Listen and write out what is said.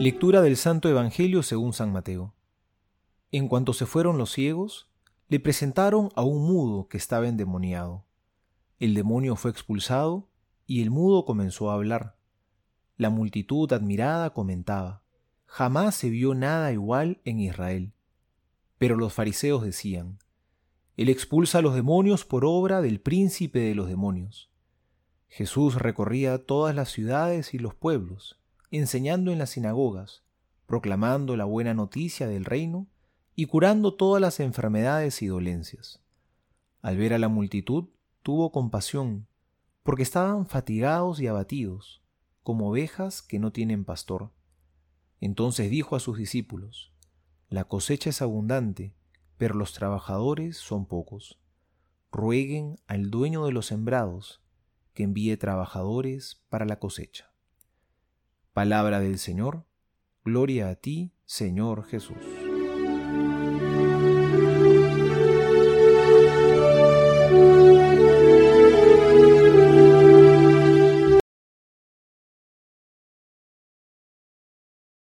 Lectura del Santo Evangelio según San Mateo. En cuanto se fueron los ciegos, le presentaron a un mudo que estaba endemoniado. El demonio fue expulsado y el mudo comenzó a hablar. La multitud admirada comentaba, jamás se vio nada igual en Israel. Pero los fariseos decían, Él expulsa a los demonios por obra del príncipe de los demonios. Jesús recorría todas las ciudades y los pueblos enseñando en las sinagogas, proclamando la buena noticia del reino y curando todas las enfermedades y dolencias. Al ver a la multitud, tuvo compasión, porque estaban fatigados y abatidos, como ovejas que no tienen pastor. Entonces dijo a sus discípulos, La cosecha es abundante, pero los trabajadores son pocos. Rueguen al dueño de los sembrados que envíe trabajadores para la cosecha. Palabra del Señor, gloria a ti, Señor Jesús.